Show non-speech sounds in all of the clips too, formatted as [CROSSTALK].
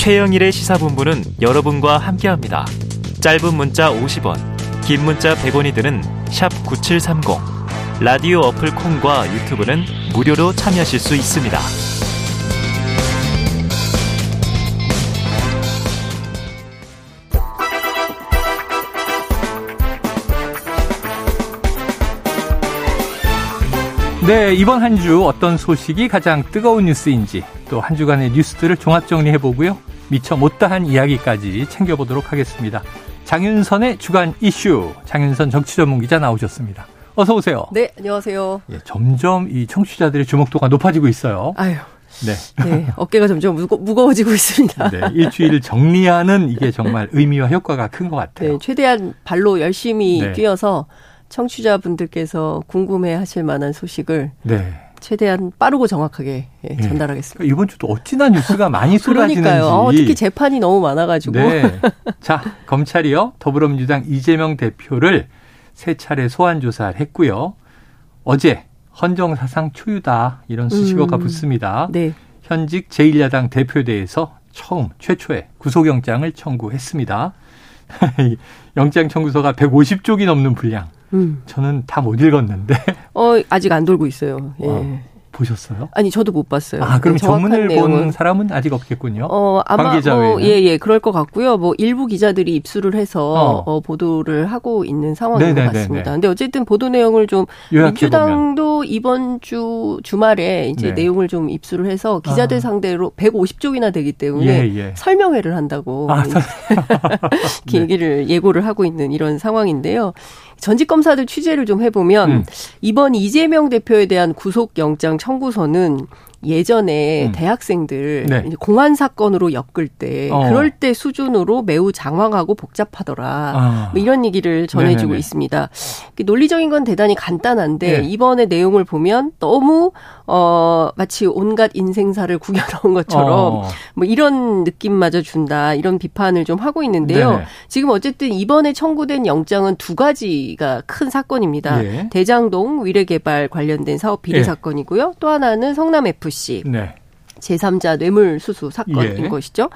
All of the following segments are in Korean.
최영일의 시사본부는 여러분과 함께합니다. 짧은 문자 50원, 긴 문자 100원이 드는 9730. 라디오 어플 콩과 유튜브는 무료로 참여하실 수 있습니다. 네, 이번 한 주 어떤 소식이 가장 뜨거운 뉴스인지 또 한 주간의 뉴스들을 종합 정리해 보고요. 미처 못다한 이야기까지 챙겨보도록 하겠습니다. 장윤선의 주간 이슈, 장윤선 정치 전문 기자 나오셨습니다. 어서 오세요. 네, 안녕하세요. 예, 점점 이 청취자들의 주목도가 높아지고 있어요. 아유. 네. 네, 어깨가 점점 무거, 무거워지고 있습니다. 네, 일주일 정리하는 이게 정말 의미와 효과가 큰 것 같아요. 네, 최대한 발로 열심히 네. 뛰어서 청취자분들께서 궁금해 하실 만한 소식을 네. 최대한 빠르고 정확하게 예, 네. 전달하겠습니다. 그러니까 이번 주도 어찌나 뉴스가 많이 [LAUGHS] 쏟아지는지. 그러니까요. 어, 특히 재판이 너무 많아가지고. 네. [LAUGHS] 자, 검찰이요. 더불어민주당 이재명 대표를 세 차례 소환 조사를 했고요. 어제 헌정 사상 초유다 이런 수식어가 음. 붙습니다. 네. 현직 제1야당 대표대에서 처음 최초의 구속영장을 청구했습니다. [LAUGHS] 영장 청구서가 150쪽이 넘는 분량. 음. 저는 다 못 읽었는데 [LAUGHS] 어, 아직 안 돌고 있어요. 예. 어, 보셨어요? 아니, 저도 못 봤어요. 아, 그럼 네, 정확한 전문을 본 내용은. 사람은 아직 없겠군요. 어, 아마 관계자 뭐. 예, 예, 그럴 것 같고요. 뭐, 일부 기자들이 입수를 해서, 어. 어, 보도를 하고 있는 상황인 것 네네네네. 같습니다. 근데 어쨌든 보도 내용을 좀. 민주당도 이번 주 주말에 이제 네. 내용을 좀 입수를 해서 기자들 아. 상대로 150쪽이나 되기 때문에 예, 예. 설명회를 한다고 아, [LAUGHS] [LAUGHS] 네. 얘기를 예고를 하고 있는 이런 상황인데요. 전직 검사들 취재를 좀 해보면 음. 이번 이재명 대표에 대한 구속영장 청구서는 예전에 음. 대학생들 네. 공안 사건으로 엮을 때 어. 그럴 때 수준으로 매우 장황하고 복잡하더라. 아. 뭐 이런 얘기를 전해주고 네네네. 있습니다. 그 논리적인 건 대단히 간단한데 네. 이번에 내용을 보면 너무 어 마치 온갖 인생사를 구겨놓은 것처럼 어. 뭐 이런 느낌마저 준다 이런 비판을 좀 하고 있는데요. 네네. 지금 어쨌든 이번에 청구된 영장은 두 가지가 큰 사건입니다. 예. 대장동 위례개발 관련된 사업 비리 예. 사건이고요. 또 하나는 성남 FC 네. 제3자 뇌물 수수 사건인 예. 것이죠.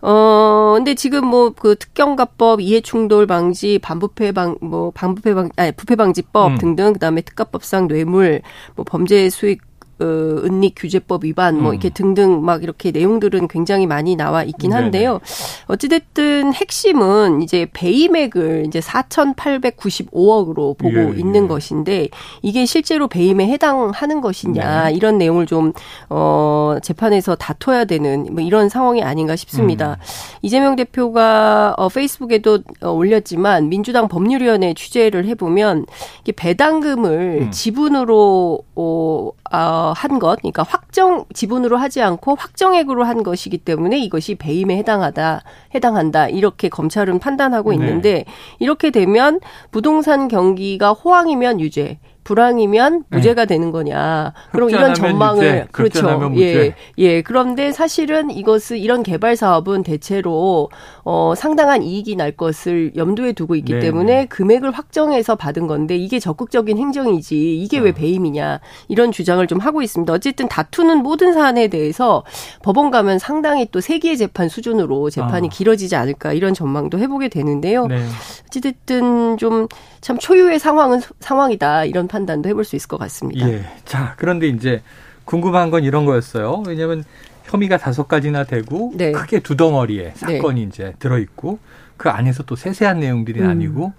어, 근데 지금 뭐 그 특경가법, 이해충돌 방지, 반부패 방, 뭐 반부패 방, 아니 부패 방지법 음. 등등, 그 다음에 특가법상 뇌물, 뭐 범죄 수익 어, 은닉 규제법 위반 뭐 음. 이렇게 등등 막 이렇게 내용들은 굉장히 많이 나와 있긴 한데요. 어찌됐든 핵심은 이제 배임액을 이제 4,895억으로 보고 예, 있는 예. 것인데 이게 실제로 배임에 해당하는 것이냐 네. 이런 내용을 좀 어, 재판에서 다퉈야 되는 뭐 이런 상황이 아닌가 싶습니다. 음. 이재명 대표가 어, 페이스북에도 어, 올렸지만 민주당 법률위원회 취재를 해보면 이게 배당금을 음. 지분으로 어, 어, 한 것, 그러니까 확정 지분으로 하지 않고 확정액으로 한 것이기 때문에 이것이 배임에 해당하다, 해당한다 이렇게 검찰은 판단하고 네. 있는데 이렇게 되면 부동산 경기가 호황이면 유죄. 불황이면 무죄가 되는 거냐. 그럼 이런 네. 전망을 유죄, 그렇죠. 예. 예. 그런데 사실은 이것을 이런 개발 사업은 대체로 어 상당한 이익이 날 것을 염두에 두고 있기 네, 때문에 네. 금액을 확정해서 받은 건데 이게 적극적인 행정이지 이게 왜 어. 배임이냐 이런 주장을 좀 하고 있습니다. 어쨌든 다투는 모든 사안에 대해서 법원 가면 상당히 또 세기의 재판 수준으로 재판이 아. 길어지지 않을까 이런 전망도 해보게 되는데요. 네. 어찌됐든 좀 참 초유의 상황은 상황이다 이런 판단도 해볼 수 있을 것 같습니다. 예. 자, 그런데 이제 궁금한 건 이런 거였어요. 왜냐하면 혐의가 다섯 가지나 되고 네. 크게 두 덩어리에 사건이 이제 들어 있고 그 안에서 또 세세한 내용들이 음. 아니고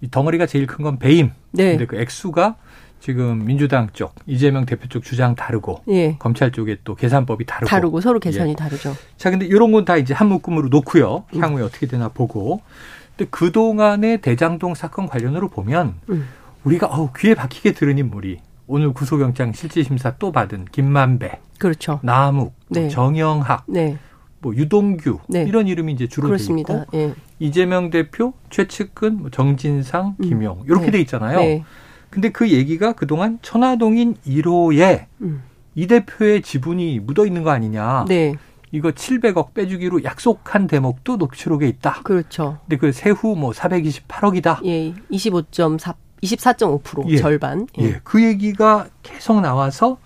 이 덩어리가 제일 큰 건 배임. 네. 근데 그 액수가 지금 민주당 쪽 이재명 대표 쪽 주장 다르고 예. 검찰 쪽에 또 계산법이 다르고. 다르고 서로 계산이 예. 다르죠. 자, 근데 이런 건 다 이제 한 묶음으로 놓고요. 음. 향후에 어떻게 되나 보고. 근데 그 동안의 대장동 사건 관련으로 보면 음. 우리가 어우, 귀에 박히게 들은 인물이 오늘 구속영장 실질심사 또 받은 김만배, 그렇죠. 남욱, 뭐 네. 정영학, 네. 뭐 유동규 네. 이런 이름이 이제 주로 돼 그렇습니다. 있고 예. 이재명 대표, 최측근, 뭐 정진상, 음. 김용 이렇게 네. 돼 있잖아요. 네. 근데 그 얘기가 그동안 천화동인 1호에 음. 이 대표의 지분이 묻어 있는 거 아니냐. 네. 이거 700억 빼주기로 약속한 대목도 녹취록에 있다. 그렇죠. 근데 그 세후 뭐 428억이다. 예. 25.4 24.5% 예. 절반. 예. 그 얘기가 계속 나와서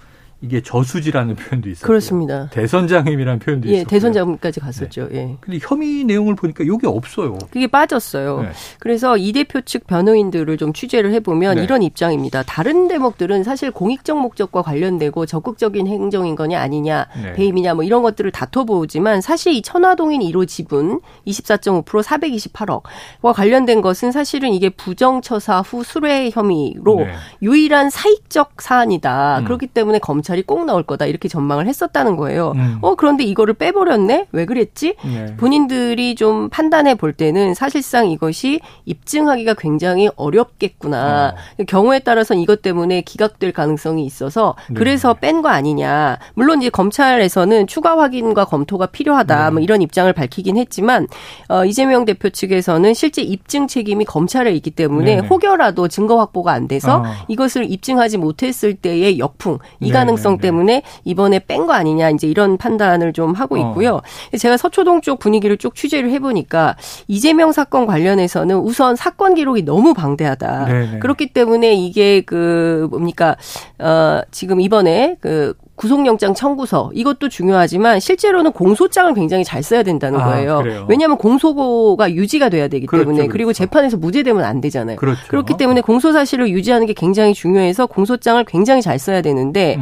이게 저수지라는 표현도 있었고 그렇습니다. 대선장임이라는 표현도 예, 있었고 대선장임까지 갔었죠. 네. 예. 근데 혐의 내용을 보니까 이게 없어요. 그게 빠졌어요. 네. 그래서 이 대표 측 변호인들을 좀 취재를 해보면 네. 이런 입장입니다. 다른 대목들은 사실 공익적 목적과 관련되고 적극적인 행정인 거냐 아니냐, 네. 배임이냐 뭐 이런 것들을 다퉈보지만 사실 이 천화동인 1호 지분 24.5% 428억과 관련된 것은 사실은 이게 부정처사 후 수뢰 혐의로 네. 유일한 사익적 사안이다. 음. 그렇기 때문에 검찰 이꼭 나올 거다 이렇게 전망을 했었다는 거예요. 음. 어 그런데 이거를 빼버렸네? 왜 그랬지? 네. 본인들이 좀 판단해 볼 때는 사실상 이것이 입증하기가 굉장히 어렵겠구나. 어. 경우에 따라서는 이것 때문에 기각될 가능성이 있어서 네. 그래서 뺀거 아니냐. 물론 이제 검찰에서는 추가 확인과 검토가 필요하다. 네. 뭐 이런 입장을 밝히긴 했지만 어, 이재명 대표 측에서는 실제 입증 책임이 검찰에 있기 때문에 네. 혹여라도 증거 확보가 안 돼서 어. 이것을 입증하지 못했을 때의 역풍 이 네, 가능성 네, 네. 때문에 이번에 뺀 거 아니냐 이제 이런 판단을 좀 하고 어. 있고요. 어. 제가 서초동 쪽 분위기를 쭉 취재를 해보니까 이재명 사건 관련해서는 우선 사건 기록이 너무 방대하다. 네네. 그렇기 때문에 이게 그 뭡니까 어 지금 이번에 그 구속영장 청구서 이것도 중요하지만 실제로는 공소장을 굉장히 잘 써야 된다는 아, 거예요. 아, 왜냐하면 공소고가 유지가 돼야 되기 그렇죠, 때문에 그렇죠. 그리고 재판에서 무죄되면 안 되잖아요. 그렇죠. 그렇기 때문에 공소 사실을 유지하는 게 굉장히 중요해서 공소장을 굉장히 잘 써야 되는데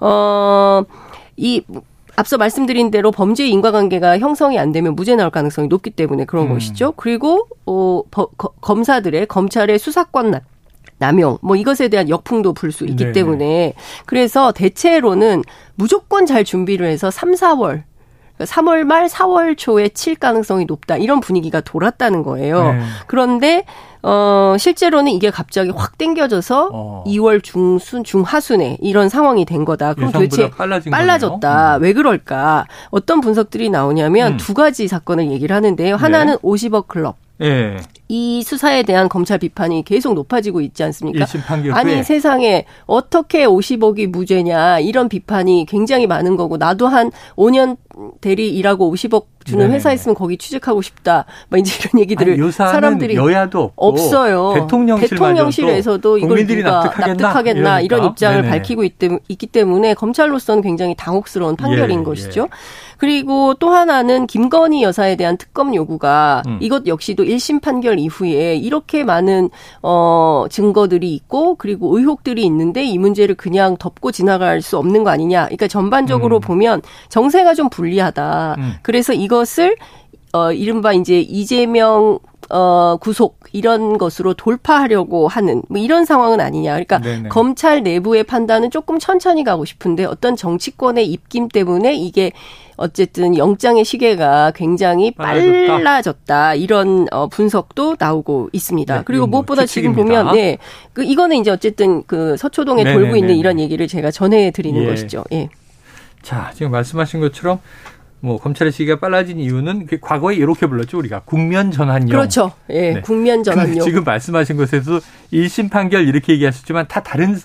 음. 어이 앞서 말씀드린 대로 범죄 인과관계가 형성이 안 되면 무죄 나올 가능성이 높기 때문에 그런 음. 것이죠. 그리고 어 버, 거, 검사들의 검찰의 수사권 남용 뭐 이것에 대한 역풍도 불 수 있기 네 때문에 그래서 대체로는 무조건 잘 준비를 해서 3, 4월 3월 그러니까 말 4월 초에 칠 가능성이 높다. 이런 분위기가 돌았다는 거예요. 네. 그런데 어 실제로는 이게 갑자기 확 땡겨져서 어. 2월 중순 중하순에 이런 상황이 된 거다. 그럼 도대체 빨라졌다. 음. 왜 그럴까? 어떤 분석들이 나오냐면 음. 두 가지 사건을 얘기를 하는데요. 하나는 네. 50억 클럽. 예. 이 수사에 대한 검찰 비판이 계속 높아지고 있지 않습니까? 아니 후에. 세상에 어떻게 50억이 무죄냐 이런 비판이 굉장히 많은 거고 나도 한 5년 대리 일하고 50억 주는 네 회사 있으면 거기 취직하고 싶다. 뭐 이제 이런 얘기들을 아니, 사람들이 여야도 없어요. 대통령실 대통령실에서도 이걸 누가 납득하겠나, 납득하겠나 이러니까. 이런 입장을 네네. 밝히고 있 기 때문에 검찰로서는 굉장히 당혹스러운 판결인 예, 것이죠. 예. 그리고 또 하나는 김건희 여사에 대한 특검 요구가 음. 이것 역시도 1심 판결 이후에 이렇게 많은 어 증거들이 있고 그리고 의혹들이 있는데 이 문제를 그냥 덮고 지나갈 수 없는 거 아니냐. 그러니까 전반적으로 음. 보면 정세가 좀 불리하다. 음. 그래서 이것을 어 이른바 이제 이재명 어, 구속 이런 것으로 돌파하려고 하는 뭐 이런 상황은 아니냐. 그러니까 네네. 검찰 내부의 판단은 조금 천천히 가고 싶은데 어떤 정치권의 입김 때문에 이게 어쨌든 영장의 시계가 굉장히 빨라졌다, 빨라졌다. 이런 어, 분석도 나오고 있습니다. 네, 그리고 뭐 무엇보다 지금 보면 네. 그 이거는 이제 어쨌든 그 서초동에 네네네네. 돌고 있는 이런 얘기를 제가 전해 드리는 예. 것이죠. 예. 자, 지금 말씀하신 것처럼 뭐 검찰의 시기가 빨라진 이유는 그 과거에 이렇게 불렀죠 우리가 국면 전환용. 그렇죠. 예, 네. 국면 전환용. 지금 말씀하신 것에서 1심 판결 이렇게 얘기하셨지만 다 다른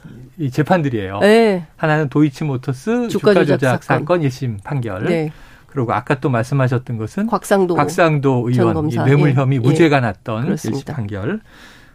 재판들이에요. 네. 하나는 도이치모터스 주가, 주가 조작 사건. 사건 1심 판결. 네. 그리고 아까 또 말씀하셨던 것은 곽상도, 곽상도 의원 뇌물 예. 혐의 예. 무죄가 났던 예. 1심 판결.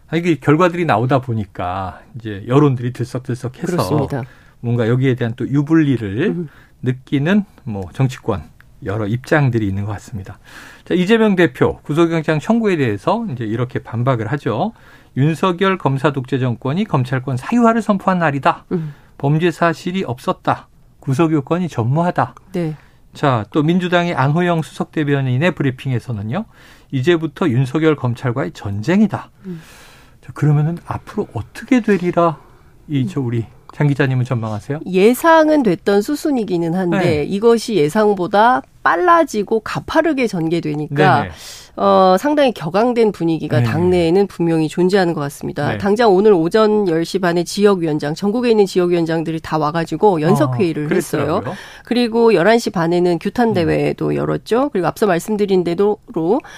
아, 이게 결과들이 나오다 보니까 이제 여론들이 들썩들썩해서 그렇습니다. 뭔가 여기에 대한 또 유불리를 음. 느끼는 뭐 정치권 여러 입장들이 있는 것 같습니다. 자, 이재명 대표 구속영장 청구에 대해서 이제 이렇게 반박을 하죠. 윤석열 검사 독재 정권이 검찰권 사유화를 선포한 날이다. 음. 범죄 사실이 없었다. 구속 요건이 전무하다. 네. 자, 또 민주당의 안호영 수석 대변인의 브리핑에서는요. 이제부터 윤석열 검찰과의 전쟁이다. 음. 자, 그러면은 앞으로 어떻게 되리라 이 저 우리 장 기자님은 전망하세요? 예상은 됐던 수순이기는 한데 네. 이것이 예상보다 빨라지고 가파르게 전개되니까 네네. 어, 상당히 격앙된 분위기가 네 당내에는 분명히 존재하는 것 같습니다. 네. 당장 오늘 오전 10시 반에 지역위원장, 전국에 있는 지역위원장들이 다 와가지고 연석회의를 어, 했어요. 그리고 11시 반에는 규탄대회도 음. 열었죠. 그리고 앞서 말씀드린 대로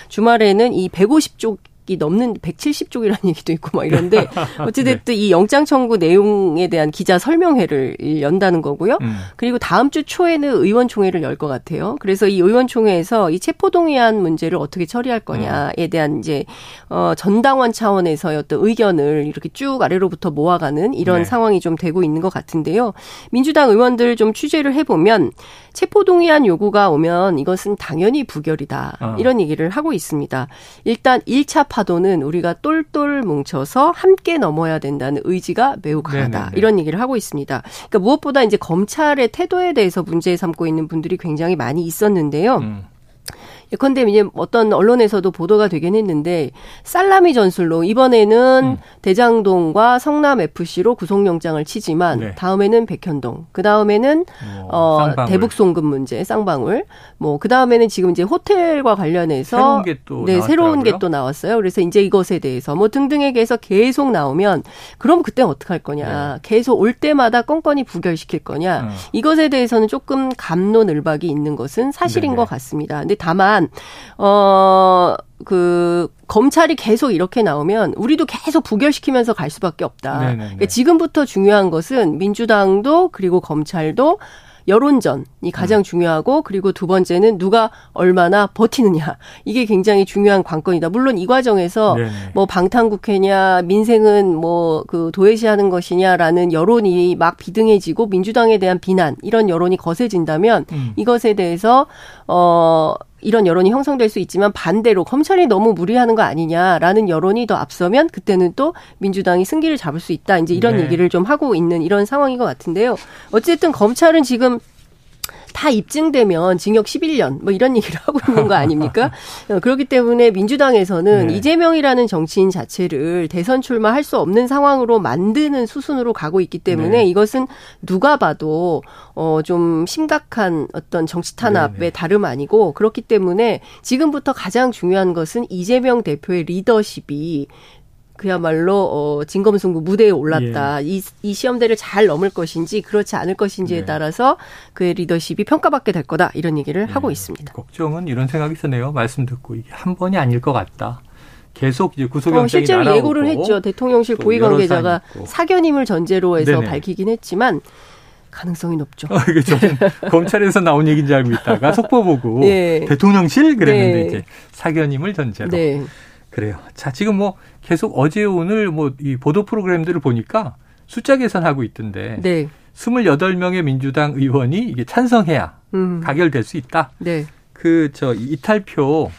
주말에는 이 150쪽 100이 넘는 170쪽이라는 [LAUGHS] 얘기도 있고 막 이런데 [LAUGHS] 어찌됐든 네. 이 영장 청구 내용에 대한 기자 설명회를 연다는 거고요. 음. 그리고 다음 주 초에는 의원총회를 열 것 같아요. 그래서 이 의원총회에서 이 체포동의안 문제를 어떻게 처리할 거냐에 음. 대한 이제 어 전당원 차원에서의 어떤 의견을 이렇게 쭉 아래로부터 모아가는 이런 네. 상황이 좀 되고 있는 것 같은데요. 민주당 의원들 좀 취재를 해보면 체포동의안 요구가 오면 이것은 당연히 부결이다. 어. 이런 얘기를 하고 있습니다. 일단 1차 파도는 우리가 똘똘 뭉쳐서 함께 넘어야 된다는 의지가 매우 강하다. 네네네. 이런 얘기를 하고 있습니다. 그러니까 무엇보다 이제 검찰의 태도에 대해서 문제 삼고 있는 분들이 굉장히 많이 있었는데요. 음. 예컨대 이제 어떤 언론에서도 보도가 되긴 했는데 살라미 전술로 이번에는 음. 대장동과 성남 FC로 구속영장을 치지만 네. 다음에는 백현동, 그 다음에는 어, 어 대북 송금 문제, 쌍방울, 뭐그 다음에는 지금 이제 호텔과 관련해서 새로운 게또 네, 새로운 게 또 나왔어요. 그래서 이제 이것에 대해서 뭐 등등에게 해서 계속 나오면 그럼 그때 어떻게 할 거냐? 네. 계속 올 때마다 건건이 부결시킬 거냐? 음. 이것에 대해서는 조금 감론을박이 있는 것은 사실인 네네. 것 같습니다. 근데 다만 있지만 어. 그 검찰이 계속 이렇게 나오면 우리도 계속 부결시키면서 갈 수밖에 없다. 그러니까 지금부터 중요한 것은 민주당도 그리고 검찰도 여론전이 가장 음. 중요하고 그리고 두 번째는 누가 얼마나 버티느냐 이게 굉장히 중요한 관건이다. 물론 이 과정에서 네네. 뭐 방탄국회냐 민생은 뭐 그 도외시하는 것이냐라는 여론이 막 비등해지고 민주당에 대한 비난 이런 여론이 거세진다면 음. 이것에 대해서 어 이런 여론이 형성될 수 있지만 반대로 검찰이 너무 무리하는 거 아니냐라는 여론이 더 앞서면 그때는 또 민주당이 승기를 잡을 수 있다. 이제 이런 네. 얘기를 좀 하고 있는 이런 상황인 것 같은데요. 어쨌든 검찰은 지금 다 입증되면 징역 11년 뭐 이런 얘기를 [LAUGHS] 하고 있는 거 아닙니까? 어, 그렇기 때문에 민주당에서는 네. 이재명이라는 정치인 자체를 대선 출마할 수 없는 상황으로 만드는 수순으로 가고 있기 때문에 네. 이것은 누가 봐도 어좀 심각한 어떤 정치 탄압의 네, 네. 다름 아니고 그렇기 때문에 지금부터 가장 중요한 것은 이재명 대표의 리더십이 그야말로 어 진검승부 무대에 올랐다. 예. 이, 이 시험대를 잘 넘을 것인지 그렇지 않을 것인지에 네. 따라서 그의 리더십이 평가받게 될 거다. 이런 얘기를 네. 하고 있습니다. 걱정은 이런 생각이 드네요. 말씀 듣고 이게 한 번이 아닐 것 같다. 계속 이제 구속영장이 어, 실제로 날아오고 예고를 했죠. 대통령실 고위 관계자가 사견임을 전제로 해서 네네. 밝히긴 했지만 가능성이 높죠. 어, 이게 저 [LAUGHS] 검찰에서 나온 얘기인 줄 알고 있다가 속보 보고 네. 대통령실 그랬는데 네. 이제 사견임을 전제로. 네. 그래요. 자, 지금 뭐 계속 어제 오늘 뭐 이 보도 프로그램들을 보니까 숫자 계산하고 있던데. 네. 28명의 민주당 의원이 이게 찬성해야 음. 가결될 수 있다. 네. 그 저 이탈표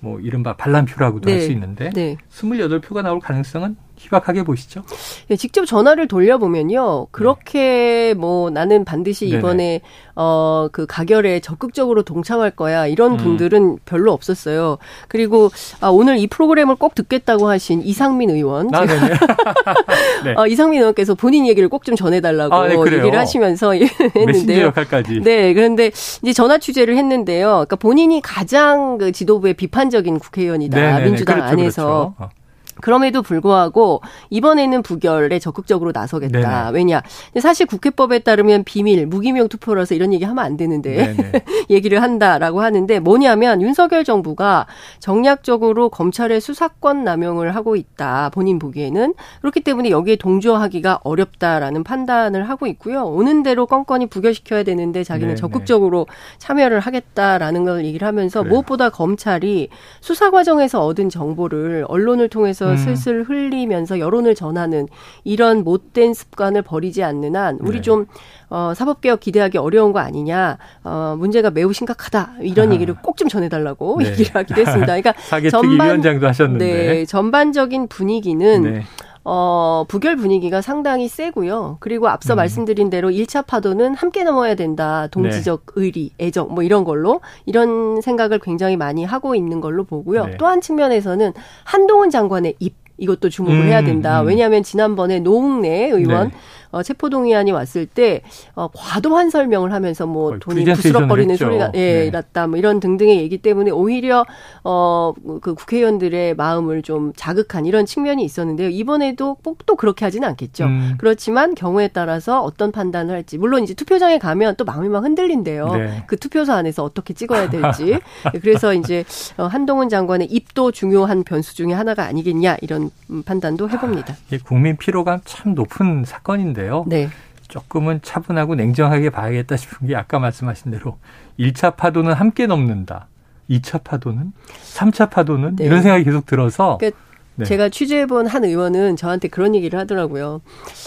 뭐 이른바 반란표라고도 네. 할수 있는데 네. 28표가 나올 가능성은 희박하게 보시죠. 네, 직접 전화를 돌려보면요. 그렇게 네. 뭐 나는 반드시 이번에 어, 그 가결에 적극적으로 동참할 거야. 이런 음. 분들은 음. 별로 없었어요. 그리고 아, 오늘 이 프로그램을 꼭 듣겠다고 하신 이상민 의원. 아, [LAUGHS] 네. 어, 이상민 의원께서 본인 얘기를 꼭 좀 전해달라고 아, 네, 얘기를 하시면서 [LAUGHS] 했는데요. 역할까지. 네. 그런데 이제 전화 취재를 했는데요. 그러니까 본인이 가장 그 지도부의 비판적인 국회의원이다. 네네네. 민주당 그렇죠, 안에서. 그렇죠. 그럼에도 불구하고 이번에는 부결에 적극적으로 나서겠다. 네네. 왜냐? 사실 국회법에 따르면 비밀, 무기명 투표라서 이런 얘기 하면 안 되는데 [LAUGHS] 얘기를 한다라고 하는데 뭐냐면 윤석열 정부가 정략적으로 검찰의 수사권 남용을 하고 있다. 본인 보기에는 그렇기 때문에 여기에 동조하기가 어렵다라는 판단을 하고 있고요. 오는 대로 건건이 부결시켜야 되는데 자기는 네네. 적극적으로 참여를 하겠다라는 걸 얘기를 하면서 그래요. 무엇보다 검찰이 수사 과정에서 얻은 정보를 언론을 통해서 음. 슬슬 흘리면서 여론을 전하는 이런 못된 습관을 버리지 않는 한 우리 네. 좀 어, 사법개혁 기대하기 어려운 거 아니냐. 어, 문제가 매우 심각하다. 이런 아. 얘기를 꼭 좀 전해달라고 네. 얘기를 하기도 했습니다. 그러니까 [LAUGHS] 전반, 위원장도 하셨는데. 네, 전반적인 분위기는 네. 어, 부결 분위기가 상당히 세고요. 그리고 앞서 음. 말씀드린 대로 1차 파도는 함께 넘어야 된다. 동지적 네. 의리, 애정 뭐 이런 걸로 이런 생각을 굉장히 많이 하고 있는 걸로 보고요. 네. 또한 측면에서는 한동훈 장관의 입 이것도 주목을 음, 해야 된다. 음. 왜냐하면 지난번에 노웅래 의원 네. 어, 체포동의안이 왔을 때 어, 과도한 설명을 하면서 뭐 돈이 부스럭거리는 소리가 예, 네. 났다 뭐 이런 등등의 얘기 때문에 오히려 어, 그 국회의원들의 마음을 좀 자극한 이런 측면이 있었는데요. 이번에도 꼭 또 그렇게 하지는 않겠죠. 음. 그렇지만 경우에 따라서 어떤 판단을 할지 물론 이제 투표장에 가면 또 마음이 막 흔들린대요. 네. 그 투표소 안에서 어떻게 찍어야 될지. [LAUGHS] 그래서 이제 어, 한동훈 장관의 입도 중요한 변수 중에 하나가 아니겠냐 이런 판단도 해봅니다. 아, 국민 피로감 참 높은 사건인데 요. 네. 조금은 차분하고 냉정하게 봐야겠다 싶은 게 아까 말씀하신 대로 1차 파도는 함께 넘는다. 2차 파도는? 3차 파도는? 네. 이런 생각이 계속 들어서 그러니까 네. 제가 취재해본 한 의원은 저한테 그런 얘기를 하더라고요.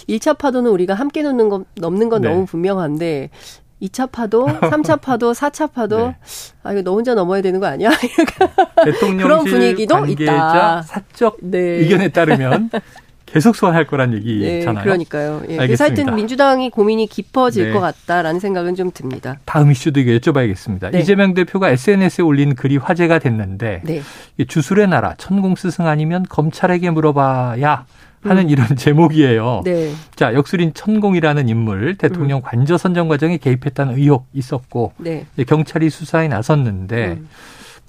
1차 파도는 우리가 함께 넘는 건, 넘는 건 네. 너무 분명한데 2차 파도, 3차 파도, 4차 파도, 네. 아, 이거 너 혼자 넘어야 되는 거 아니야? [LAUGHS] 그런 분위기도 있다. 사적 네. 의견에 따르면 [LAUGHS] 계속 소환할 거란 얘기잖아요. 네, 그러니까요. 예. 그래서 하여튼 민주당이 고민이 깊어질 네. 것 같다라는 생각은 좀 듭니다. 다음 이슈도 여쭤봐야겠습니다. 네. 이재명 대표가 SNS에 올린 글이 화제가 됐는데 네. 주술의 나라 천공 스승 아니면 검찰에게 물어봐야 하는 음. 이런 [LAUGHS] 제목이에요. 네. 자, 역술인 천공이라는 인물 대통령 음. 관저 선정 과정에 개입했다는 의혹 있었고 네. 경찰이 수사에 나섰는데 음.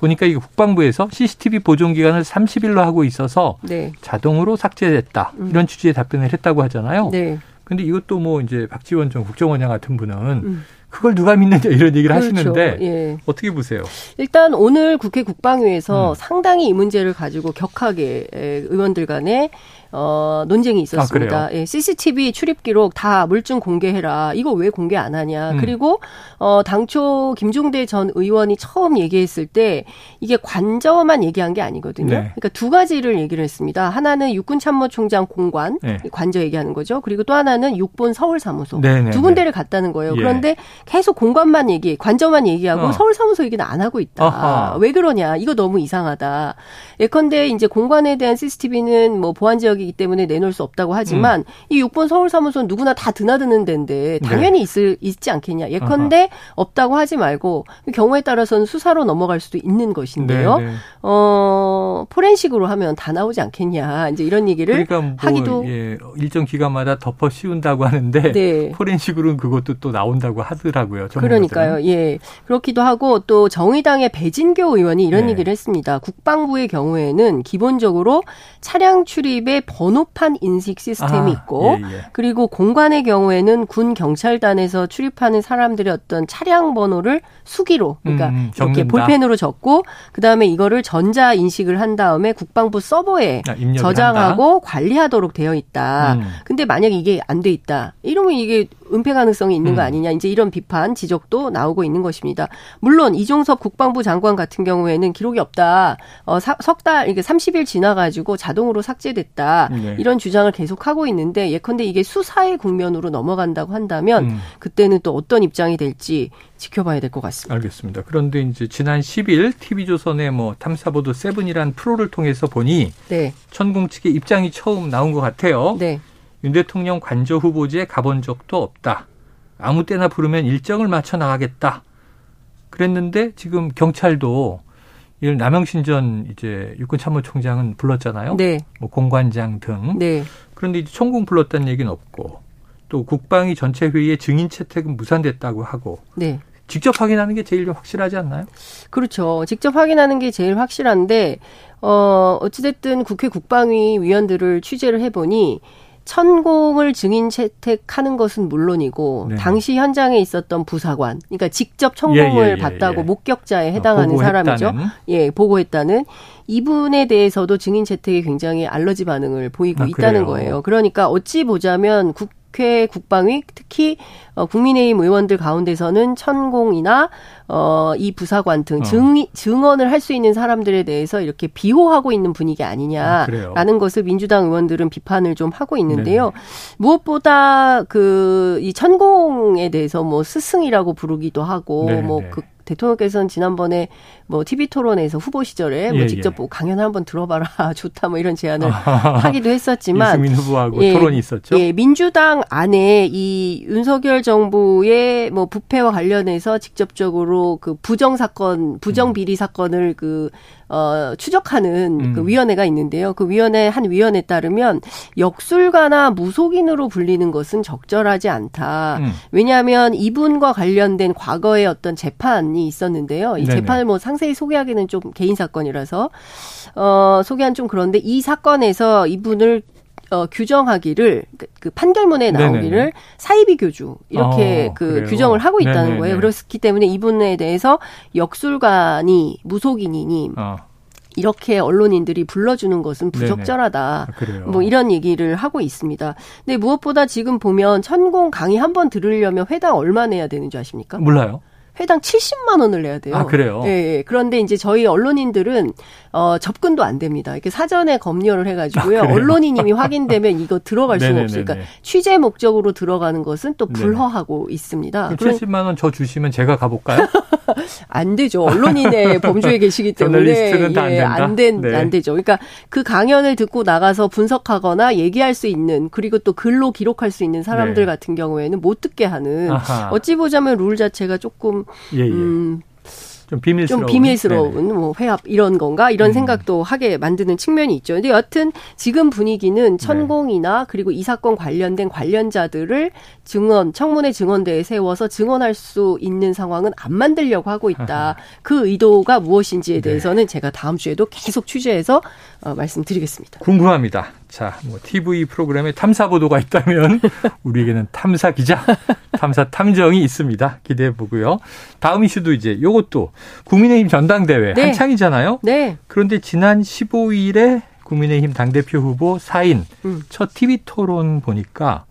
보니까 이 국방부에서 CCTV 보존 기간을 30일로 하고 있어서 네. 자동으로 삭제됐다. 음. 이런 취지의 답변을 했다고 하잖아요. 네. 근데 이것도 뭐 이제 박지원 전 국정원장 같은 분은 음. 그걸 누가 믿느냐 이런 얘기를 그렇죠. 하시는데 예. 어떻게 보세요? 일단 오늘 국회 국방위에서 음. 상당히 이 문제를 가지고 격하게 의원들 간에 어, 논쟁이 아, 있었습니다. 아, 예, CCTV 출입 기록 다 물증 공개해라. 이거 왜 공개 안 하냐. 음. 그리고 어, 당초 김종대 전 의원이 처음 얘기했을 때 이게 관저만 얘기한 게 아니거든요. 네. 그러니까 두 가지를 얘기를 했습니다. 하나는 육군 참모총장 공관 네. 관저 얘기하는 거죠. 그리고 또 하나는 육본 서울 사무소 네, 네두 군데를 네. 갔다는 거예요. 예. 그런데 계속 공관만 얘기, 관저만 얘기하고 어. 서울 사무소 얘기는 안 하고 있다. 아하. 왜 그러냐? 이거 너무 이상하다. 예컨대 이제 공관에 대한 CCTV는 뭐 보안 지역이 지역이기 때문에 내놓을 수 없다고 하지만 음. 이 6번 서울 사무소는 누구나 다 드나드는 데인데 당연히 네. 있을 있지 않겠냐. 예컨대 아하. 없다고 하지 말고 경우에 따라서는 수사로 넘어갈 수도 있는 것인데요. 네, 네. 어 포렌식으로 하면 다 나오지 않겠냐. 이제 이런 얘기를 그러니까 뭐 하기도 예, 일정 기간마다 덮어 씌운다고 하는데 [LAUGHS] 네. 포렌식으로는 그것도 또 나온다고 하더라고요. 그러니까요. 예. 그렇기도 하고 또 정의당의 배진교 의원이 이런 네. 얘기를 했습니다. 국방부의 경우에는 기본적으로 차량 출입에 번호판 인식 시스템이 아, 있고 예, 예. 그리고 공관의 경우에는 군 경찰단에서 출입하는 사람들의 어떤 차량 번호를 수기로 그러니까 음, 이렇게 볼펜으로 적고 그다음에 이거를 전자 인식을 한 다음에 국방부 서버에 아, 저장하고 한다. 관리하도록 되어 있다. 음. 근데 만약 이게 안 돼 있다. 이러면 이게 은폐 가능성이 있는 거 음. 아니냐. 이제 이런 비판, 지적도 나오고 있는 것입니다. 물론 이종섭 국방부 장관 같은 경우에는 기록이 없다. 어, 석 달, 이게 30일 지나가지고 자동으로 삭제됐다. 네. 이런 주장을 계속하고 있는데 예컨대 이게 수사의 국면으로 넘어간다고 한다면 음. 그때는 또 어떤 입장이 될지 지켜봐야 될 것 같습니다. 알겠습니다. 그런데 이제 지난 10일 TV조선의 뭐 탐사보도 세븐이란 프로를 통해서 보니 네. 천공 측의 입장이 처음 나온 것 같아요. 네. 윤 대통령 관저 후보지에 가본 적도 없다. 아무 때나 부르면 일정을 맞춰 나가겠다. 그랬는데 지금 경찰도 이를 남영신 전 이제 육군참모총장은 불렀잖아요. 네. 뭐 공관장 등. 네. 그런데 이제 총공 불렀다는 얘기는 없고 또 국방위 전체 회의의 증인 채택은 무산됐다고 하고. 네. 직접 확인하는 게 제일 확실하지 않나요? 그렇죠. 직접 확인하는 게 제일 확실한데 어 어찌됐든 국회 국방위 위원들을 취재를 해보니 천공을 증인 채택하는 것은 물론이고 네. 당시 현장에 있었던 부사관, 그러니까 직접 천공을 예, 예, 예, 봤다고 예. 목격자에 어, 해당하는 어, 사람이죠. 예, 보고했다는 이분에 대해서도 증인 채택에 굉장히 알러지 반응을 보이고 아, 있다는 그래요? 거예요. 그러니까 어찌 보자면 국 국회 국방위 특히 어, 국민의힘 의원들 가운데서는 천공이나 어, 이 부사관 등 어. 증, 증언을 할 수 있는 사람들에 대해서 이렇게 비호하고 있는 분위기 아니냐라는 아, 것을 민주당 의원들은 비판을 좀 하고 있는데요. 네 무엇보다 그 이 천공에 대해서 뭐 스승이라고 부르기도 하고 네 뭐그 대통령께서는 지난번에 뭐 TV 토론에서 후보 시절에 뭐 예, 직접 뭐 강연 한번 들어봐라 [LAUGHS] 좋다 뭐 이런 제안을 [LAUGHS] 하기도 했었지만 이수민 후보하고 예, 토론이 있었죠. 예, 민주당 안에 이 윤석열 정부의 뭐 부패와 관련해서 직접적으로 그 부정 사건, 부정 음. 비리 사건을 그 어, 추적하는 그 음. 그 위원회가 있는데요. 그 위원회 한 위원에 따르면 역술가나 무속인으로 불리는 것은 적절하지 않다. 음. 왜냐하면 이분과 관련된 과거의 어떤 재판이 있었는데요. 이 네네. 재판을 뭐 상세히 소개하기는 좀 개인 사건이라서 어, 소개한 좀 그런데 이 사건에서 이분을 어, 규정하기를 그, 그 판결문에 나오기를 네네네. 사이비 교주 이렇게 어, 그 그래요? 규정을 하고 있다는 네네네. 거예요. 그렇기 때문에 이분에 대해서 역술관이 무속인이니 어. 이렇게 언론인들이 불러주는 것은 부적절하다. 아, 뭐 이런 얘기를 하고 있습니다. 근데 무엇보다 지금 보면 천공 강의 한 번 들으려면 회당 얼마 내야 되는 줄 아십니까? 몰라요. 회당 70만 원을 내야 돼요. 아, 그래요? 예, 예. 그런데 이제 저희 언론인들은 어, 접근도 안 됩니다. 이렇게 사전에 검열을 해 가지고요. 아, 언론인님이 확인되면 이거 들어갈 수가 없으니까 취재 목적으로 들어가는 것은 또 불허하고 네네. 있습니다. 그럼 70만 원 저 주시면 제가 가 볼까요? [LAUGHS] 안 되죠. 언론인의 [LAUGHS] 범주에 계시기 때문에 예, 안, 된, 네. 안 되죠. 그러니까 그 강연을 듣고 나가서 분석하거나 얘기할 수 있는 그리고 또 글로 기록할 수 있는 사람들 네. 같은 경우에는 못 듣게 하는 아하. 어찌 보자면 룰 자체가 조금 예, 예. 음, 좀 비밀스러운, 좀 비밀스러운 뭐 회합 이런 건가 이런 음. 생각도 하게 만드는 측면이 있죠. 근데 여튼 지금 분위기는 네. 천공이나 네. 그리고 이 사건 관련된 관련자들을 증언 청문회 증언대에 세워서 증언할 수 있는 상황은 안 만들려고 하고 있다. 그 의도가 무엇인지에 네. 대해서는 네. 제가 다음 주에도 계속 취재해서 어, 말씀드리겠습니다. 궁금합니다. 자, 뭐 TV 프로그램에 탐사 보도가 있다면 [LAUGHS] 우리에게는 탐사 기자, 탐사 탐정이 있습니다. 기대해 보고요. 다음 이슈도 이제 요것도 국민의힘 전당대회 네. 한창이잖아요. 네. 그런데 지난 15일에 국민의힘 당대표 후보 4인 음. 첫 TV 토론 보니까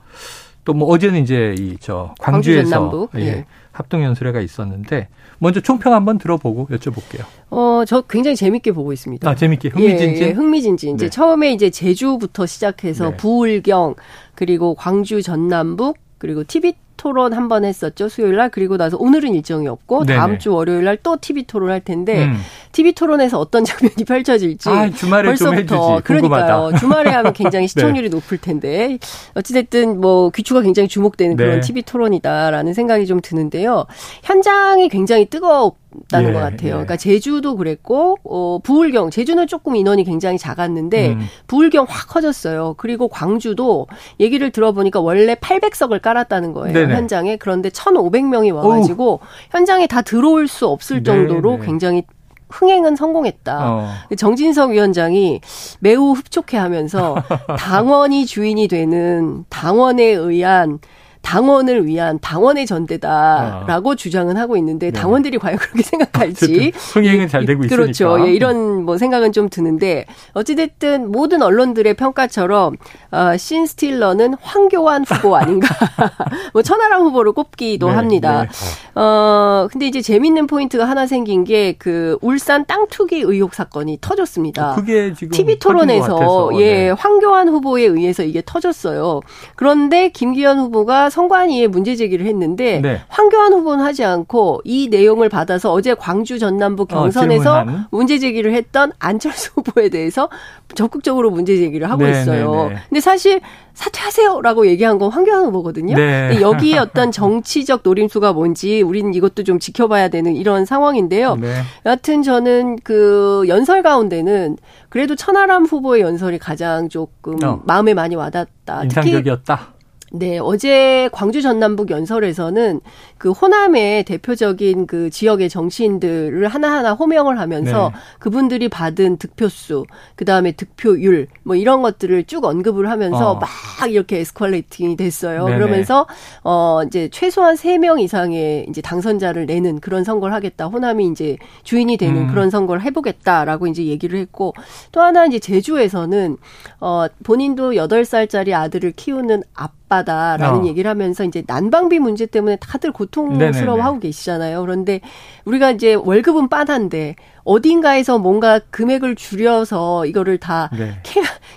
또 뭐 어제는 이제 이 저 광주에서 광주 예, 예. 합동 연설회가 있었는데 먼저 총평 한번 들어보고 여쭤볼게요. 어, 저 굉장히 재밌게 보고 있습니다. 아, 재밌게 흥미진진. 예, 예, 흥미진진. 이제 네. 처음에 이제 제주부터 시작해서 네. 부울경 그리고 광주 전남북 그리고 TV 토론 한 번 했었죠 수요일 날 그리고 나서 오늘은 일정이 없고 네네. 다음 주 월요일 날 또 TV 토론 할 텐데 음. TV 토론에서 어떤 장면이 펼쳐질지 아, 주말에 벌써부터 그러니까요 주말에 하면 굉장히 [LAUGHS] 네. 시청률이 네. 높을 텐데 어찌됐든 뭐 귀추가 굉장히 주목되는 그런 네. TV 토론이다라는 생각이 좀 드는데요 현장이 굉장히 뜨겁 다는 예, 것 같아요. 예. 그러니까 제주도 그랬고 어 부울경 제주는 조금 인원이 굉장히 작았는데 음. 부울경 확 커졌어요. 그리고 광주도 얘기를 들어보니까 원래 800석을 깔았다는 거예요 네네. 현장에 그런데 1,500명이 와가지고 오. 현장에 다 들어올 수 없을 정도로 네네. 굉장히 흥행은 성공했다. 어. 정진석 위원장이 매우 흡족해하면서 [LAUGHS] 당원이 주인이 되는 당원에 의한 당원을 위한 당원의 전대다라고 아. 주장은 하고 있는데 네. 당원들이 과연 그렇게 생각할지 흥행은 잘 되고 있으니까 그렇죠. 예, 이런 뭐 생각은 좀 드는데 어찌됐든 모든 언론들의 평가처럼 어, 신 스틸러는 황교안 후보 [LAUGHS] 아닌가 [LAUGHS] 뭐 천하람 후보를 꼽기도 네, 합니다. 네. 어 근데 이제 재밌는 포인트가 하나 생긴 게 그 울산 땅 투기 의혹 사건이 터졌습니다. 그게 지금 TV 토론에서 예 네. 황교안 후보에 의해서 이게 터졌어요. 그런데 김기현 후보가 선관위에 문제 제기를 했는데 네. 황교안 후보는 하지 않고 이 내용을 받아서 어제 광주 전남부 어, 경선에서 어, 문제 제기를 했던 안철수 [LAUGHS] 후보에 대해서 적극적으로 문제 제기를 하고 네, 있어요. 네, 네. 근데 사실 사퇴하세요라고 얘기한 건 황교안 후보거든요. 네. 근데 여기에 어떤 정치적 노림수가 뭔지 우리는 이것도 좀 지켜봐야 되는 이런 상황인데요. 네. 여하튼 저는 그 연설 가운데는 그래도 천하람 후보의 연설이 가장 조금 어. 마음에 많이 와닿다. 인상적이었다. 특히 네, 어제 광주 전남북 연설에서는 그 호남의 대표적인 그 지역의 정치인들을 하나하나 호명을 하면서 네. 그분들이 받은 득표수, 그 다음에 득표율, 뭐 이런 것들을 쭉 언급을 하면서 어. 막 이렇게 에스컬레이팅이 됐어요. 네네. 그러면서 어 이제 최소한 세 명 이상의 이제 당선자를 내는 그런 선거를 하겠다. 호남이 이제 주인이 되는 음. 그런 선거를 해보겠다라고 이제 얘기를 했고 또 하나 이제 제주에서는 어 본인도 여덟 살짜리 아들을 키우는 아빠 바다라는 어. 얘기를 하면서 이제 난방비 문제 때문에 다들 고 통스러워하고 계시잖아요. 그런데 우리가 이제 월급은 빠단데 어딘가에서 뭔가 금액을 줄여서 이거를 다 네.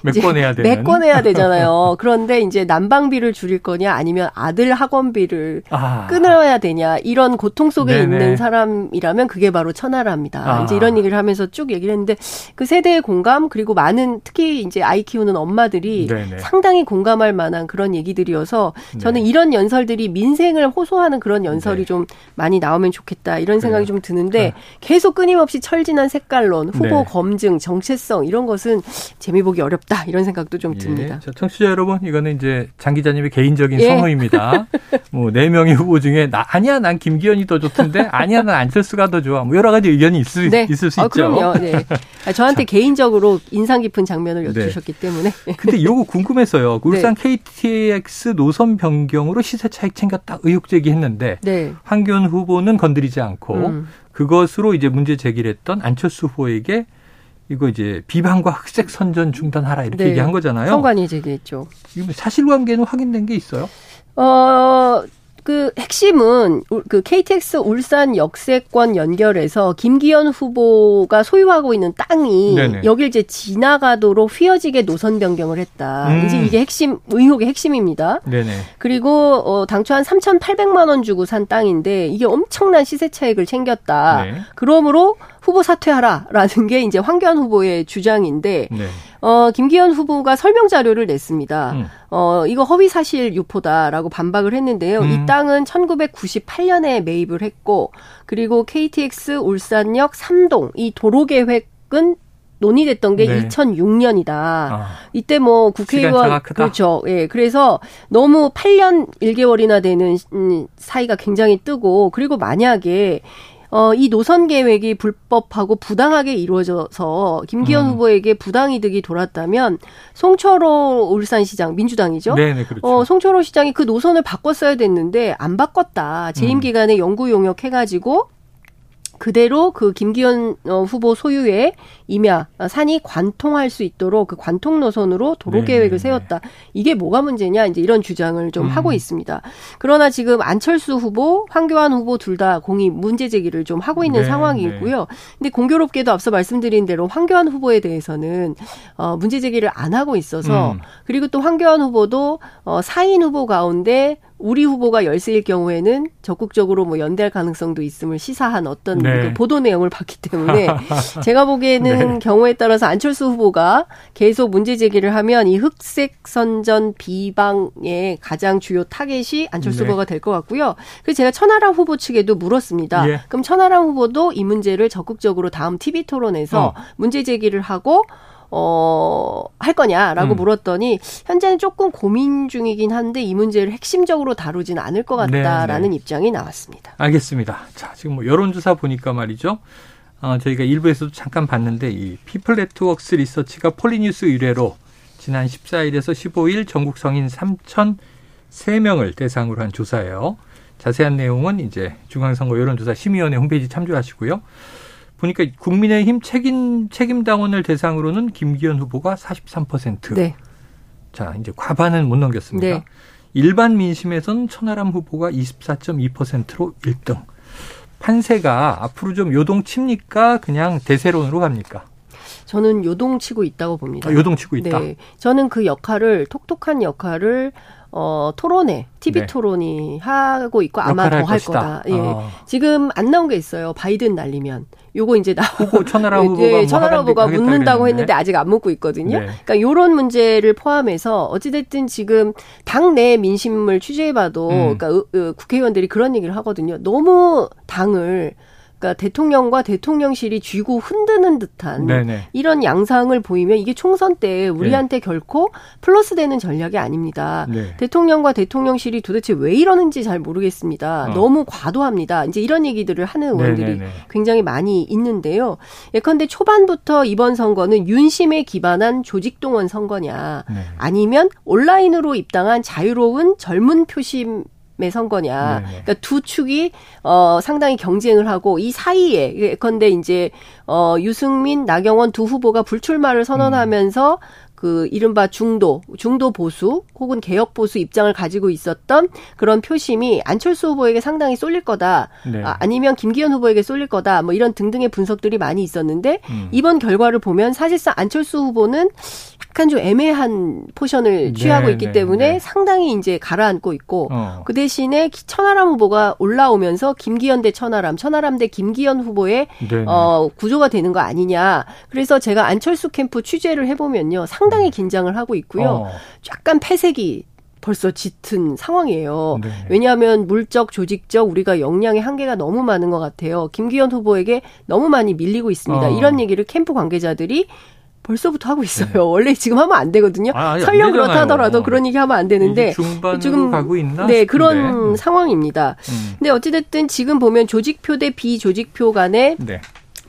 메꿔내야 [LAUGHS] 되는. 메꿔내야 되잖아요. [LAUGHS] 그런데 이제 난방비를 줄일 거냐 아니면 아들 학원비를 아. 끊어야 되냐 이런 고통 속에 네네. 있는 사람이라면 그게 바로 천하랍니다. 아. 이제 이런 얘기를 하면서 쭉 얘기를 했는데 그 세대의 공감 그리고 많은 특히 이제 아이 키우는 엄마들이 네네. 상당히 공감할 만한 그런 얘기들이어서 저는 네. 이런 연설들이 민생을 호소하는 그런 연설이 네. 좀 많이 나오면 좋겠다 이런 생각이 좀 드는데 네. 계속 끊임없이 철 진한 색깔론, 후보 네. 검증, 정체성 이런 것은 재미 보기 어렵다 이런 생각도 좀 예. 듭니다. 자, 청취자 여러분 이거는 이제 장 기자님의 개인적인 예. 성의입니다. [LAUGHS] 뭐 네 명의 후보 중에 나 아니야 난 김기현이 더 좋던데 아니야 난 안철수가 더 좋아. 뭐 여러 가지 의견이 있을, 네. 있을 수 아, 있죠. 그럼요. 네. 아, 저한테 자. 개인적으로 인상 깊은 장면을 네. 여쭈셨기 네. 때문에. 근데 이거 궁금해서요. 그 울산 네. KTX 노선 변경으로 시세 차익 챙겼다 의혹 제기했는데 네. 황교안 후보는 건드리지 않고 음. 그것으로 이제 문제 제기를 했던 안철수 후보에게 이거 이제 비방과 흑색 선전 중단하라 이렇게 네. 얘기한 거잖아요. 선관위 제기했죠. 사실관계는 확인된 게 있어요? 어, 그 핵심은 그 KTX 울산 역세권 연결해서 김기현 후보가 소유하고 있는 땅이 네네. 여길 이제 지나가도록 휘어지게 노선 변경을 했다. 음. 이제 이게 핵심 의혹의 핵심입니다. 네네. 그리고 어 당초 한 3,800만 원 주고 산 땅인데 이게 엄청난 시세 차익을 챙겼다. 네. 그러므로 후보 사퇴하라라는 게 이제 황교안 후보의 주장인데 네. 어 김기현 후보가 설명 자료를 냈습니다. 음. 어 이거 허위 사실 유포다라고 반박을 했는데요. 음. 이 땅은 1998년에 매입을 했고 그리고 KTX 울산역 3동 이 도로 계획은 논의됐던 게 네. 2006년이다. 아, 이때 뭐 국회의원 그렇죠. 예. 그래서 너무 8년 1개월이나 되는 음, 사이가 굉장히 뜨고 그리고 만약에 어, 이 노선 계획이 불법하고 부당하게 이루어져서 김기현 음. 후보에게 부당이득이 돌았다면 송철호 울산시장 민주당이죠. 네네, 그렇죠. 어, 송철호 시장이 그 노선을 바꿨어야 됐는데 안 바꿨다. 재임 음. 기간에 연구 용역 해가지고 그대로 그 김기현 어, 후보 소유의 임야 어, 산이 관통할 수 있도록 그 관통 노선으로 도로 네, 계획을 네, 네. 세웠다. 이게 뭐가 문제냐 이제 이런 주장을 좀 음. 하고 있습니다. 그러나 지금 안철수 후보, 황교안 후보 둘 다 공이 문제 제기를 좀 하고 있는 네, 상황이고요. 네. 근데 공교롭게도 앞서 말씀드린 대로 황교안 후보에 대해서는 어 문제 제기를 안 하고 있어서 음. 그리고 또 황교안 후보도 어 사인 후보 가운데 우리 후보가 열세일 경우에는 적극적으로 뭐 연대할 가능성도 있음을 시사한 어떤 네. 그 보도 내용을 봤기 때문에 [LAUGHS] 제가 보기에는 네. 경우에 따라서 안철수 후보가 계속 문제 제기를 하면 이 흑색 선전 비방의 가장 주요 타겟이 안철수 네. 후보가 될 것 같고요. 그래서 제가 천하람 후보 측에도 물었습니다. 예. 그럼 천하람 후보도 이 문제를 적극적으로 다음 TV 토론에서 어. 문제 제기를 하고 어, 할 거냐라고 음. 물었더니 현재는 조금 고민 중이긴 한데 이 문제를 핵심적으로 다루지는 않을 것 같다라는 네네. 네. 입장이 나왔습니다. 알겠습니다. 자, 지금 뭐 여론조사 보니까 말이죠. 어, 저희가 일부에서도 잠깐 봤는데 이 피플 네트워크스 리서치가 폴리뉴스 의뢰로 지난 14일에서 15일 전국 성인 3,003명을 대상으로 한 조사예요. 자세한 내용은 이제 중앙선거 여론조사 심의위원회 홈페이지 참조하시고요. 보니까 국민의힘 책임 책임 당원을 대상으로는 김기현 후보가 43%. 네. 자, 이제 과반은 못 넘겼습니다. 네. 일반 민심에서는 천하람 후보가 24.2%로 1등. 판세가 앞으로 좀 요동칩니까? 그냥 대세론으로 갑니까? 저는 요동치고 있다고 봅니다. 아, 요동치고 있다. 네. 저는 그 역할을 톡톡한 역할을 어, 토론회, TV 네. 토론이 하고 있고 아마 더 할 거다. 예. 어. 지금 안 나온 게 있어요. 바이든 날리면. 요거 이제 나 [LAUGHS] 후보 천하람 [LAUGHS] 예, 후보가 예, 천하람 후보가 묻는다고 했는데 아직 안 묻고 있거든요. 네. 그러니까 요런 문제를 포함해서 어찌 됐든 지금 당내 민심을 취재해 봐도 음. 그러니까 국회의원들이 그런 얘기를 하거든요. 너무 당을 그러니까 대통령과 대통령실이 쥐고 흔드는 듯한 네네. 이런 양상을 보이면 이게 총선 때 우리한테 네. 결코 플러스 되는 전략이 아닙니다. 네. 대통령과 대통령실이 도대체 왜 이러는지 잘 모르겠습니다. 어. 너무 과도합니다. 이제 이런 얘기들을 하는 의원들이 네네네. 굉장히 많이 있는데요. 예컨대 초반부터 이번 선거는 윤심에 기반한 조직동원 선거냐 네. 아니면 온라인으로 입당한 자유로운 젊은 표심 의 선거냐. 네네. 그러니까 두 축이 어 상당히 경쟁을 하고 이 사이에 예컨대 이제 어 유승민, 나경원 두 후보가 불출마를 선언하면서 음. 그 이른바 중도, 중도 보수 혹은 개혁 보수 입장을 가지고 있었던 그런 표심이 안철수 후보에게 상당히 쏠릴 거다. 네. 아, 아니면 김기현 후보에게 쏠릴 거다. 뭐 이런 등등의 분석들이 많이 있었는데 음. 이번 결과를 보면 사실상 안철수 후보는 약간 좀 애매한 포션을 네, 취하고 네, 있기 네, 때문에 네. 상당히 이제 가라앉고 있고 어. 그 대신에 천하람 후보가 올라오면서 김기현 대 천하람, 천하람 대 김기현 후보의 네, 어, 구조가 되는 거 아니냐. 그래서 제가 안철수 캠프 취재를 해보면요, 상당히 긴장을 하고 있고요. 어. 약간 폐색이 벌써 짙은 상황이에요. 네. 왜냐하면 물적, 조직적 우리가 역량의 한계가 너무 많은 것 같아요. 김기현 후보에게 너무 많이 밀리고 있습니다. 어. 이런 얘기를 캠프 관계자들이 벌써부터 하고 있어요. 네. [LAUGHS] 원래 지금 하면 안 되거든요. 아, 설령 그렇다 하더라도 그런 얘기 하면 안 되는데 지금 가고 있나? 네, 그런 음. 상황입니다. 음. 근데 어찌 됐든 지금 보면 조직표 대 비조직표 간에 네.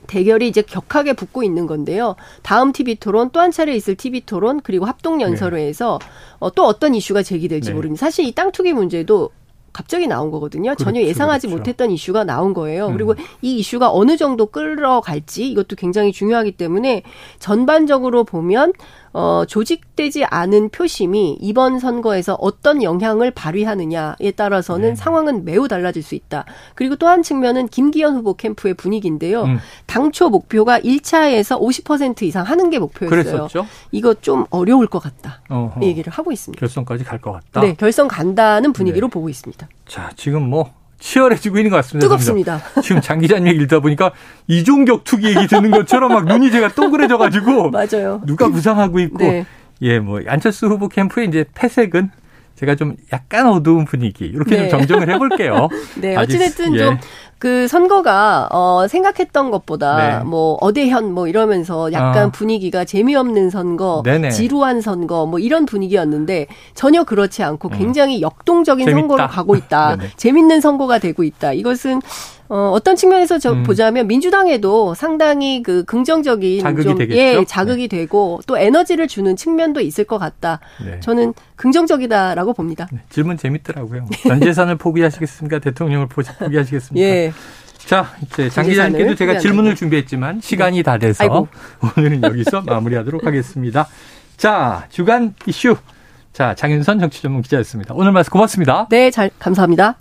대결이 이제 격하게 붙고 있는 건데요. 다음 TV 토론 또 한 차례 있을 TV 토론 그리고 합동 연설회에서 네. 어, 또 어떤 이슈가 제기될지 네. 모릅니다. 사실 이 땅 투기 문제도 갑자기 나온 거거든요. 그렇죠, 전혀 예상하지 그렇죠. 못했던 이슈가 나온 거예요. 음. 그리고 이 이슈가 어느 정도 끌어갈지 이것도 굉장히 중요하기 때문에 전반적으로 보면 어, 조직되지 않은 표심이 이번 선거에서 어떤 영향을 발휘하느냐에 따라서는 네. 상황은 매우 달라질 수 있다. 그리고 또 한 측면은 김기현 후보 캠프의 분위기인데요. 음. 당초 목표가 1차에서 50% 이상 하는 게 목표였어요. 그랬었죠? 이거 좀 어려울 것 같다. 어허. 얘기를 하고 있습니다. 결선까지 갈 것 같다. 네, 결선 간다는 분위기로 네. 보고 있습니다. 자, 지금 뭐 치열해지고 있는 것 같습니다. 뜨겁습니다. [LAUGHS] 지금 장 기자님 얘기 읽다 보니까 이종격 투기 얘기 듣는 것처럼 막 눈이 제가 동그래져 가지고 [LAUGHS] 맞아요. 누가 부상하고 있고 네. 예, 뭐 안철수 후보 캠프의 이제 패색은 제가 좀 약간 어두운 분위기 이렇게 네. 좀 정정을 해볼게요. [LAUGHS] 네, 어찌됐든 예. 좀그 선거가 어 생각했던 것보다 네. 뭐 어대현 뭐 이러면서 약간 어. 분위기가 재미없는 선거, 네네. 지루한 선거 뭐 이런 분위기였는데 전혀 그렇지 않고 음. 굉장히 역동적인 재밌다. 선거로 가고 있다. [LAUGHS] 재밌는 선거가 되고 있다. 이것은 어, 어떤 측면에서 저 음. 보자면 민주당에도 상당히 그 긍정적인 자극이 좀, 되겠죠? 예, 자극이 네. 되고 또 에너지를 주는 측면도 있을 것 같다. 네. 저는 긍정적이다라고 봅니다. 네, 질문 재밌더라고요. 전 재산을 [LAUGHS] 포기하시겠습니까? 대통령을 포기하시겠습니까? 예. 자, 이제 장 기자님께도 제가 질문을 준비했지만 시간이 다 돼서 아이고. 오늘은 여기서 [LAUGHS] 마무리하도록 하겠습니다. 자, 주간 이슈. 자, 장윤선 정치 전문 기자였습니다. 오늘 말씀 고맙습니다. 네, 잘 감사합니다.